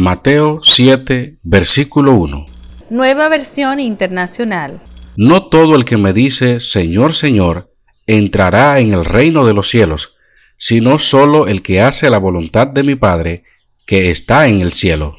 Mateo 7, versículo 1. Nueva versión internacional. No todo el que me dice, Señor, Señor, entrará en el reino de los cielos, sino solo el que hace la voluntad de mi Padre, que está en el cielo.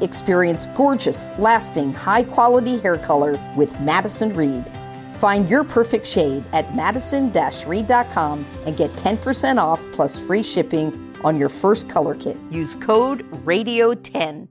Experience gorgeous, lasting, high quality hair color with Madison Reed. Find your perfect shade at madison reed.com and get 10% off plus free shipping on your first color kit. Use code RADIO10.